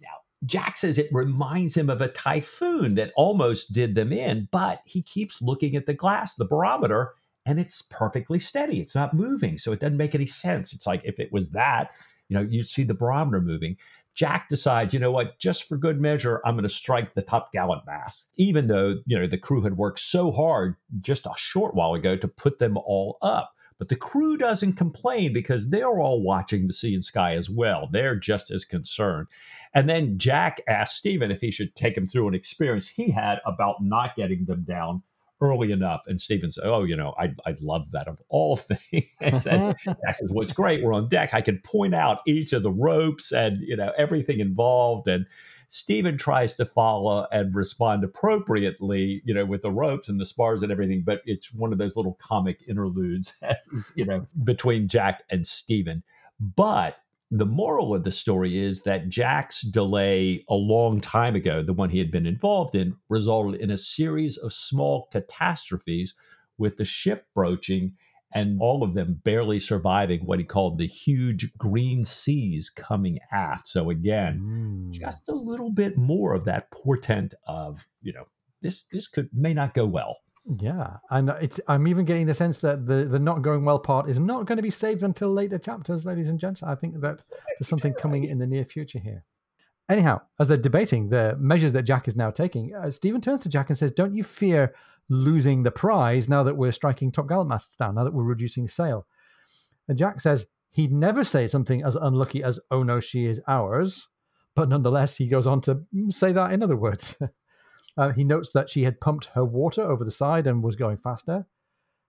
now, Jack says it reminds him of a typhoon that almost did them in, but he keeps looking at the glass, the barometer, and it's perfectly steady. It's not moving. So it doesn't make any sense. It's like if it was that, you know, you'd see the barometer moving. Jack decides, you know what, just for good measure, I'm going to strike the top gallant mast, even though, you know, the crew had worked so hard just a short while ago to put them all up. But the crew doesn't complain because they're all watching the sea and sky as well. They're just as concerned. And then Jack asks Stephen if he should take him through an experience he had about not getting them down early enough. And Stephen said, Oh, you know, I'd, I'd love that of all things. and Well, it's great. We're on deck. I can point out each of the ropes and, you know, everything involved. And Stephen tries to follow and respond appropriately, you know, with the ropes and the spars and everything, but it's one of those little comic interludes, as, you know, between Jack and Stephen. But the moral of the story is that Jack's delay a long time ago, the one he had been involved in, resulted in a series of small catastrophes with the ship broaching and all of them barely surviving what he called the huge green seas coming aft. So again, mm. just a little bit more of that portent of, you know, this this could may not go well. Yeah, and it's I'm even getting the sense that the the not going well part is not going to be saved until later chapters, ladies and gents. I think that there's something coming in the near future here. Anyhow, as they're debating the measures that Jack is now taking, uh, Stephen turns to Jack and says, "Don't you fear losing the prize now that we're striking top gallant masts down, now that we're reducing sail. And Jack says he'd never say something as unlucky as, oh no, she is ours. But nonetheless, he goes on to say that in other words. uh, he notes that she had pumped her water over the side and was going faster.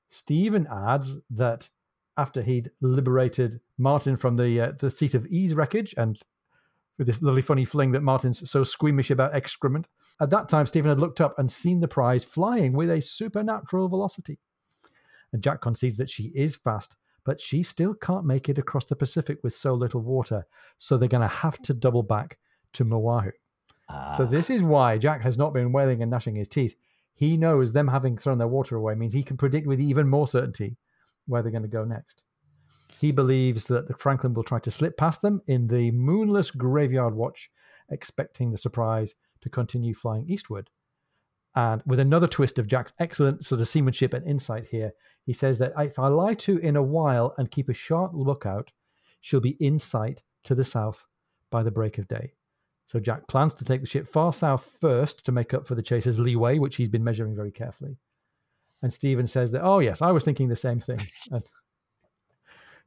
Stephen adds that after he'd liberated Martin from the uh, the seat of ease wreckage and with this lovely funny fling that Martin's so squeamish about excrement. At that time, Stephen had looked up and seen the prize flying with a supernatural velocity. And Jack concedes that she is fast, but she still can't make it across the Pacific with so little water, so they're going to have to double back to Moahu. Ah. So this is why Jack has not been wailing and gnashing his teeth. He knows them having thrown their water away means he can predict with even more certainty where they're going to go next. He believes that the Franklin will try to slip past them in the moonless graveyard watch, expecting the surprise to continue flying eastward. And with another twist of Jack's excellent sort of seamanship and insight here, he says that if I lie to in a while and keep a sharp lookout, she'll be in sight to the south by the break of day. So Jack plans to take the ship far south first to make up for the chaser's leeway, which he's been measuring very carefully. And Stephen says that, oh, yes, I was thinking the same thing.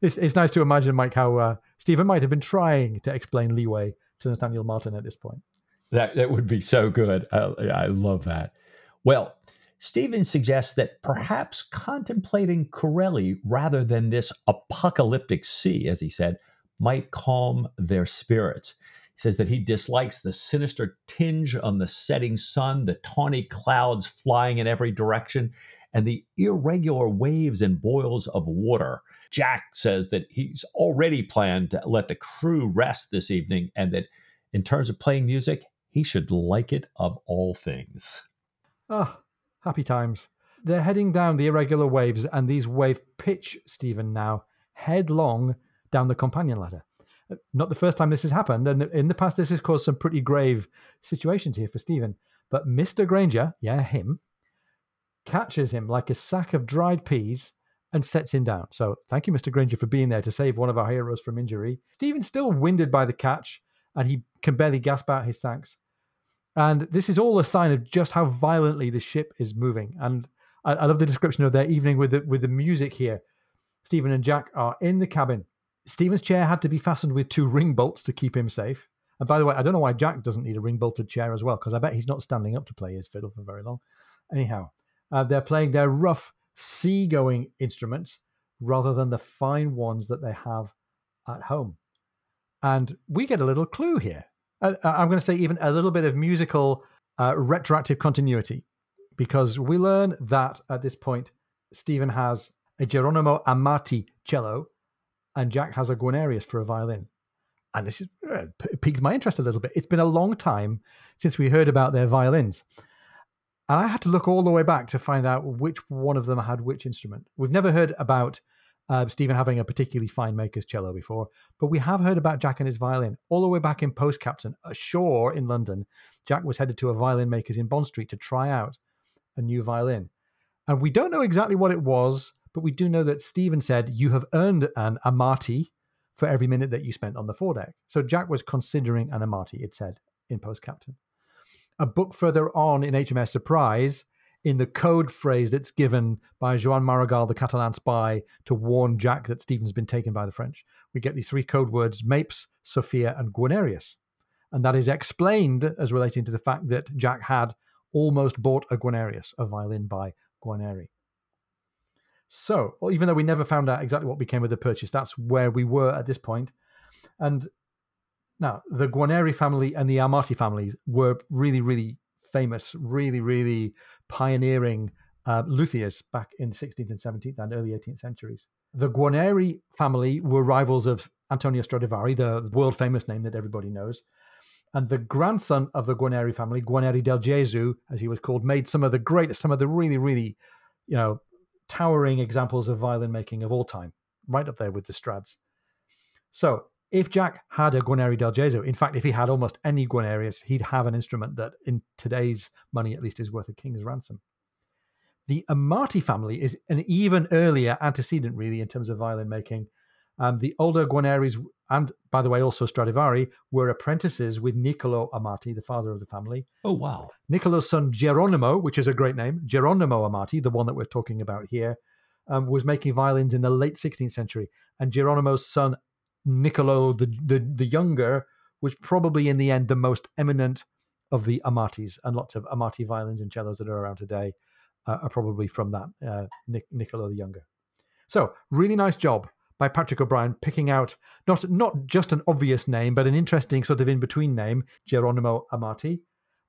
It's, it's nice to imagine, Mike, how uh, Stephen might have been trying to explain leeway to Nathaniel Martin at this point. That that would be so good. I, I love that. Well, Stephen suggests that perhaps contemplating Corelli rather than this apocalyptic sea, as he said, might calm their spirits. Says that he dislikes the sinister tinge on the setting sun, the tawny clouds flying in every direction, and the irregular waves and boils of water. Jack says that he's already planned to let the crew rest this evening and that in terms of playing music, he should like it of all things. Ah, oh, happy times. They're heading down the irregular waves, and these wave pitch Stephen now headlong down the companion ladder. Not the first time this has happened, and in the past, this has caused some pretty grave situations here for Stephen. But Mr. Granger, yeah, him, catches him like a sack of dried peas and sets him down. So thank you, Mr. Granger, for being there to save one of our heroes from injury. Stephen's still winded by the catch, and he can barely gasp out his thanks. And this is all a sign of just how violently the ship is moving. And I, I love the description of their evening with the, with the music here. Stephen and Jack are in the cabin. Stephen's chair had to be fastened with two ring bolts to keep him safe. And by the way, I don't know why Jack doesn't need a ring bolted chair as well, because I bet he's not standing up to play his fiddle for very long. Anyhow, uh, they're playing their rough seagoing instruments rather than the fine ones that they have at home. And we get a little clue here. Uh, uh I'm going to say even a little bit of musical uh, retroactive continuity because we learn that at this point, Stephen has a Geronimo Amati cello and Jack has a Guarnerius for a violin. And this is, uh, piqued my interest a little bit. It's been a long time since we heard about their violins. And I had to look all the way back to find out which one of them had which instrument. We've never heard about uh, Stephen having a particularly fine maker's cello before, but we have heard about Jack and his violin all the way back in Post Captain ashore in London. Jack was headed to a violin maker's in Bond Street to try out a new violin. And we don't know exactly what it was, but we do know that Stephen said, You have earned an Amati for every minute that you spent on the foredeck. So Jack was considering an Amati, it said in Post Captain. A book further on in HMS Surprise, in the code phrase that's given by Joan Maragall, the Catalan spy, to warn Jack that Stephen's been taken by the French, we get these three code words Mapes, Sophia, and Guarnerius. And that is explained as relating to the fact that Jack had almost bought a Guarnerius, a violin by Guarneri. So, well, even though we never found out exactly what became of the purchase, that's where we were at this point. And now, the Guarneri family and the Amati families were really, really famous, really, really pioneering uh, luthiers back in the 16th and 17th and early 18th centuries. The Guarneri family were rivals of Antonio Stradivari, the world famous name that everybody knows. And the grandson of the Guarneri family, Guarneri del Gesù, as he was called, made some of the greatest, some of the really, really, you know, towering examples of violin making of all time, right up there with the Strads. So if Jack had a Guarneri del Gesù, in fact, if he had almost any Guarnerius, he'd have an instrument that, in today's money at least, is worth a king's ransom. The Amati family is an even earlier antecedent, really, in terms of violin making. Um, the older Guarneris, and by the way, also Stradivari, were apprentices with Niccolo Amati, the father of the family. Oh, wow. Niccolo's son Geronimo, which is a great name, Geronimo Amati, the one that we're talking about here, um, was making violins in the late 16th century. And Geronimo's son Niccolo the, the, the younger was probably in the end the most eminent of the Amatis, and lots of Amati violins and cellos that are around today uh, are probably from that uh, Nic- Niccolo the younger. So really nice job by Patrick O'Brian picking out not not just an obvious name, but an interesting sort of in between name, Geronimo Amati.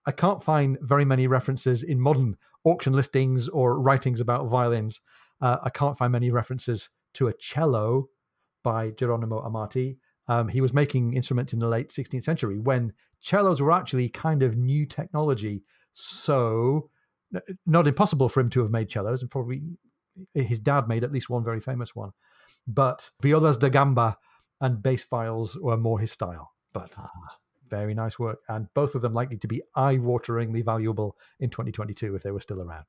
I can't find very many references in modern auction listings or writings about violins. Uh, I can't find many references to a cello by Geronimo Amati. Um, he was making instruments in the late 16th century when cellos were actually kind of new technology. So, not impossible for him to have made cellos, and probably his dad made at least one very famous one. But violas da gamba and bass viols were more his style. But ah, very nice work. And both of them likely to be eye wateringly valuable in 2022 if they were still around.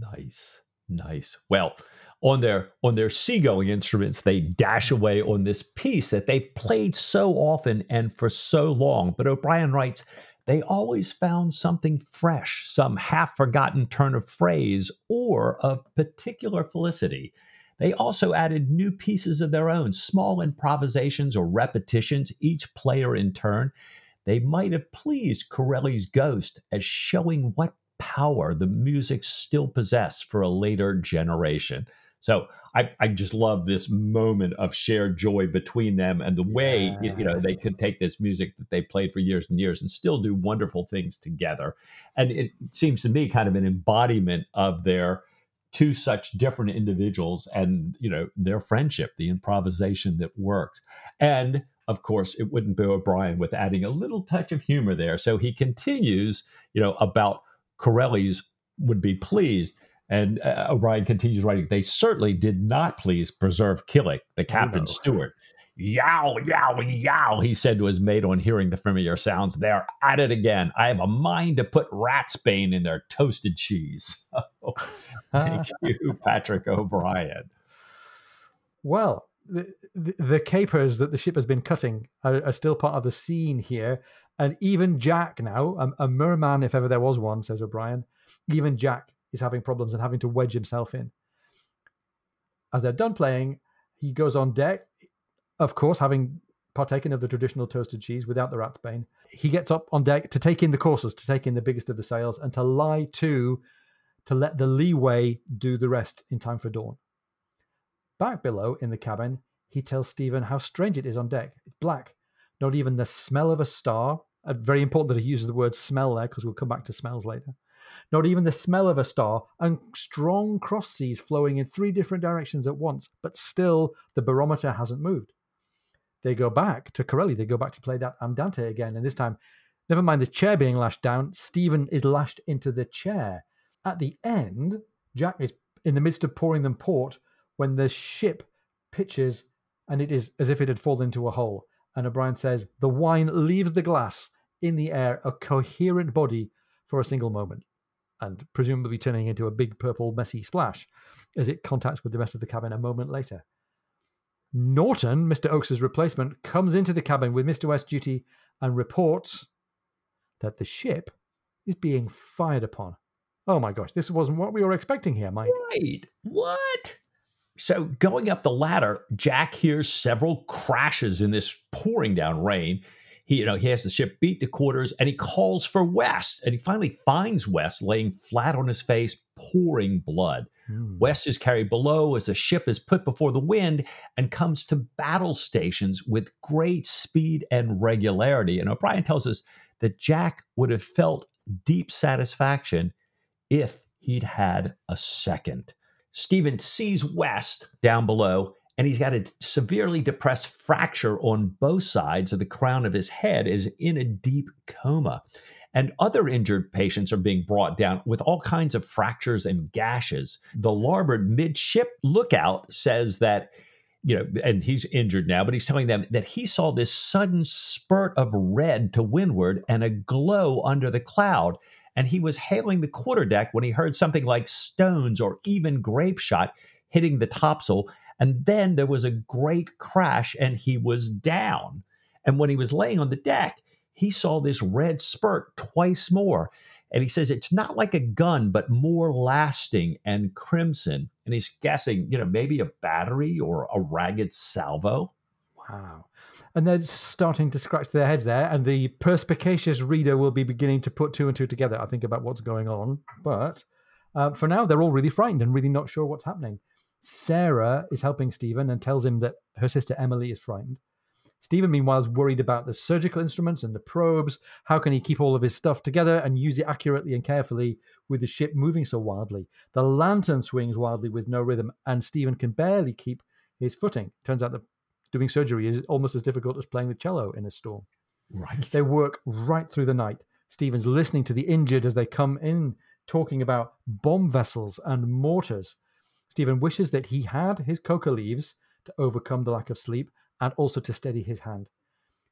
Nice. Nice. Well, on their on their seagoing instruments, they dash away on this piece that they've played so often and for so long. But O'Brian writes, they always found something fresh, some half forgotten turn of phrase, or of particular felicity. They also added new pieces of their own, small improvisations or repetitions, each player in turn. They might have pleased Corelli's ghost as showing what power the music still possessed for a later generation. So I, I just love this moment of shared joy between them and the way yeah. you know they could take this music that they played for years and years and still do wonderful things together. And it seems to me kind of an embodiment of their two such different individuals and you know their friendship, the improvisation that works. And of course, it wouldn't be O'Brian with adding a little touch of humor there. So he continues, you know, about Corelli's would be pleased. And uh, O'Brian continues writing, they certainly did not please preserve Killick, the captain's oh, no. steward. Yow, yow, yow, he said to his mate on hearing the familiar sounds. They're at it again. I have a mind to put ratsbane in their toasted cheese. Oh, thank you, Patrick O'Brian. Well, the, the, the, capers that the ship has been cutting are, are, still part of the scene here. And even Jack now, a, a merman, if ever there was one, says O'Brian, even Jack is having problems and having to wedge himself in. As they're done playing, he goes on deck, of course, having partaken of the traditional toasted cheese without the ratsbane. He gets up on deck to take in the courses, to take in the biggest of the sails, and to lie to, to let the leeway do the rest in time for dawn. Back below in the cabin, he tells Stephen how strange it is on deck. It's black, not even the smell of a star. Very important that he uses the word smell there because we'll come back to smells later. Not even the smell of a star, and strong cross seas flowing in three different directions at once, but still the barometer hasn't moved. They go back to Corelli, they go back to play that Andante again, and this time, never mind the chair being lashed down, Stephen is lashed into the chair. At the end, Jack is in the midst of pouring them port when the ship pitches, and it is as if it had fallen into a hole. And O'Brian says, The wine leaves the glass in the air, a coherent body for a single moment, and presumably turning into a big purple messy splash as it contacts with the rest of the cabin a moment later. Norton, Mr. Oakes's replacement, comes into the cabin with Mr. West duty and reports that the ship is being fired upon. Oh my gosh, this wasn't what we were expecting here, Mike. Right. What? So going up the ladder, Jack hears several crashes in this pouring down rain. He, you know, he has the ship beat to quarters and he calls for West. And he finally finds West laying flat on his face, pouring blood. Hmm. West is carried below as the ship is put before the wind and comes to battle stations with great speed and regularity. And O'Brian tells us that Jack would have felt deep satisfaction if he'd had a second. Stephen sees West down below, and he's got a severely depressed fracture on both sides of the crown of his head, is in a deep coma. And other injured patients are being brought down with all kinds of fractures and gashes. The larboard midship lookout says that you know, and he's injured now, but he's telling them that he saw this sudden spurt of red to windward and a glow under the cloud and he was hailing the quarterdeck when he heard something like stones or even grape shot hitting the topsail. And then there was a great crash and he was down. And when he was laying on the deck, he saw this red spurt twice more. And he says it's not like a gun, but more lasting and crimson. And he's guessing, you know, maybe a battery or a ragged salvo. Wow and they're starting to scratch their heads there. And the perspicacious reader will be beginning to put two and two together, I think, about what's going on. But uh, for now, they're all really frightened and really not sure what's happening. Sarah is helping Stephen and tells him that her sister Emily is frightened. Stephen, meanwhile, is worried about the surgical instruments and the probes. How can he keep all of his stuff together and use it accurately and carefully with the ship moving so wildly? The lantern swings wildly with no rhythm, and Stephen can barely keep his footing. Turns out that doing surgery is almost as difficult as playing the cello in a storm. Right. They work right through the night. Stephen's listening to the injured as they come in, talking about bomb vessels and mortars. Stephen wishes that he had his coca leaves to overcome the lack of sleep and also to steady his hand.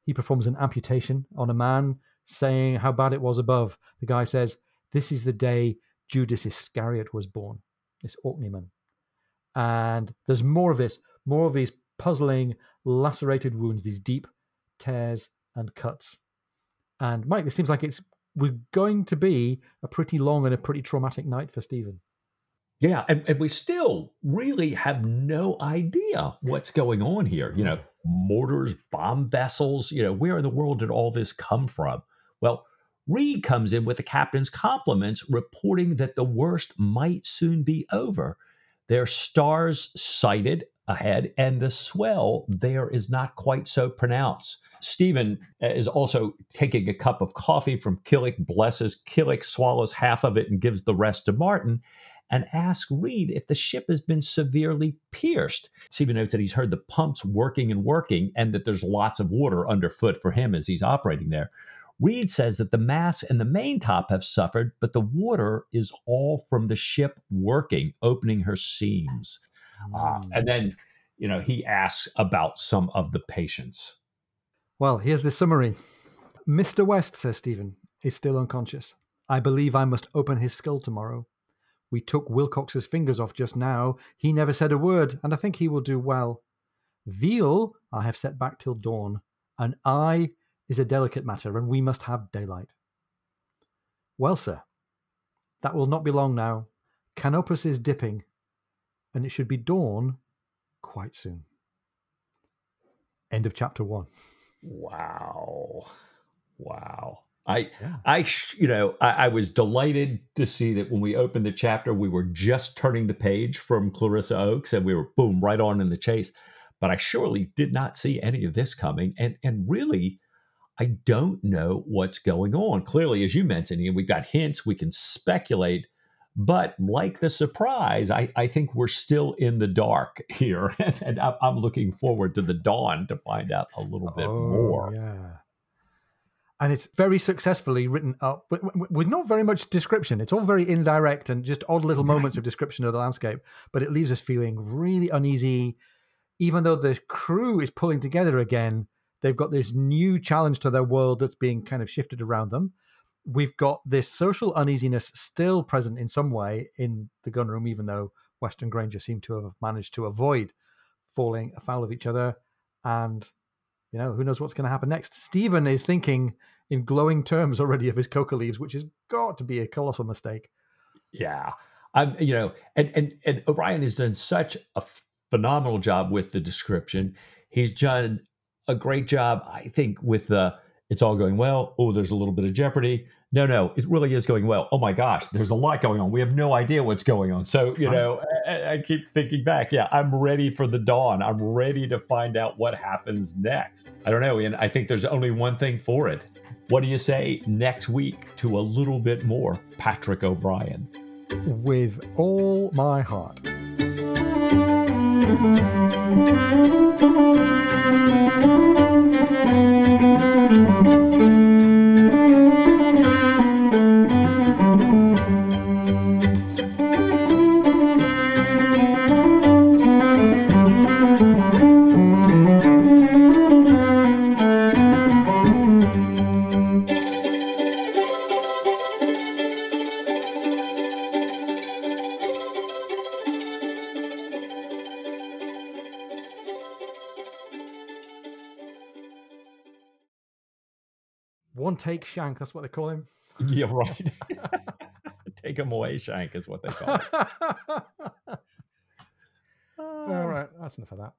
He performs an amputation on a man, saying how bad it was above. The guy says, This is the day Judas Iscariot was born, this Orkneyman. And there's more of this, more of these puzzling, lacerated wounds, these deep tears and cuts. And Mike, this seems like it's was going to be a pretty long and a pretty traumatic night for Stephen. Yeah, and, and we still really have no idea what's going on here. You know, mortars, bomb vessels, you know, where in the world did all this come from? Well, Reade comes in with the captain's compliments, reporting that the worst might soon be over. Their stars sighted ahead, and the swell there is not quite so pronounced. Stephen uh, is also taking a cup of coffee from Killick, blesses Killick, swallows half of it and gives the rest to Martin, and ask Reade if the ship has been severely pierced. Stephen notes that he's heard the pumps working and working, and that there's lots of water underfoot for him as he's operating there. Reade says that the mast and the main top have suffered, but the water is all from the ship working, opening her seams. Uh, and then, you know, he asks about some of the patients. Well, here's the summary. Mr. West, says Stephen, is still unconscious. I believe I must open his skull tomorrow. We took Wilcox's fingers off just now. He never said a word, and I think he will do well. Veal I have set back till dawn. An eye is a delicate matter, and we must have daylight. Well, sir, that will not be long now. Canopus is dipping and it should be dawn quite soon. End of chapter one. Wow. Wow. I, yeah. I, you know, I, I, was delighted to see that when we opened the chapter, we were just turning the page from Clarissa Oakes, and we were boom right on in the chase. But I surely did not see any of this coming, and and really, I don't know what's going on. Clearly, as you mentioned, we've got hints, we can speculate, but like the surprise, I, I think we're still in the dark here. and I'm looking forward to the dawn to find out a little bit oh, more. Yeah. And it's very successfully written up with, with, not very much description. It's all very indirect and just odd little moments of description of the landscape, but it leaves us feeling really uneasy. even though the crew is pulling together again, they've got this new challenge to their world that's being kind of shifted around them. We've got this social uneasiness still present in some way in the gun room, even though West and Granger seem to have managed to avoid falling afoul of each other. And, you know, who knows what's going to happen next? Stephen is thinking in glowing terms already of his coca leaves, which has got to be a colossal mistake. Yeah. I'm, you know, and, and, and O'Brian has done such a phenomenal job with the description. He's done a great job, I think, with the it's all going well. Oh, there's a little bit of jeopardy. No, no, it really is going well. Oh my gosh, there's a lot going on. We have no idea what's going on. So, you know, I, I keep thinking back. Yeah, I'm ready for the dawn. I'm ready to find out what happens next. I don't know. And I think there's only one thing for it. What do you say next week to a little bit more Patrick O'Brian? With all my heart. Take shank, that's what they call him. Yeah, right. Take him away, Shank, is what they call it. All right, that's enough of that.